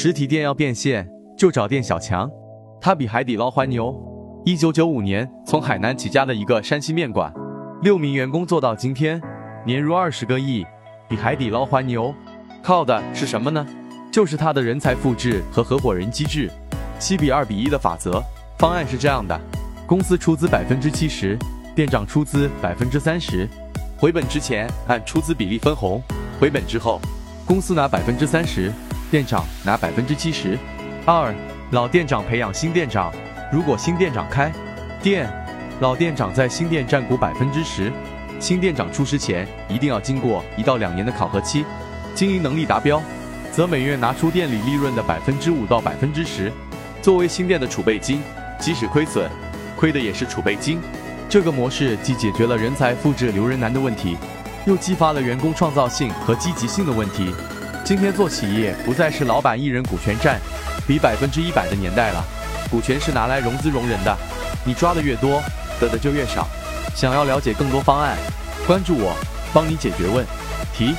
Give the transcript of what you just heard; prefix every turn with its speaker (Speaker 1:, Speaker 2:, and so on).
Speaker 1: 实体店要变现，就找店小强。他比海底捞还牛。一九九五年从海南起家的一个山西面馆，六名员工做到今天，年入二十个亿，比海底捞还牛。靠的是什么呢？就是他的人才复制和合伙人机制，七比二比一的法则。方案是这样的：公司出资百分之七十，店长出资百分之三十，回本之前按出资比例分红，回本之后，公司拿百分之三十。店长拿百分之七十。二，老店长培养新店长。如果新店长开店，老店长在新店占股百分之十。新店长出师前一定要经过一到两年的考核期，经营能力达标，则每月拿出店里利润的百分之五到百分之十，作为新店的储备金。即使亏损，亏的也是储备金。这个模式既解决了人才复制留人难的问题，又激发了员工创造性和积极性的问题。今天做企业不再是老板一人股权占比百分之一百的年代了，股权是拿来融资融人的，你抓的越多，得的就越少。想要了解更多方案，关注我，帮你解决问题。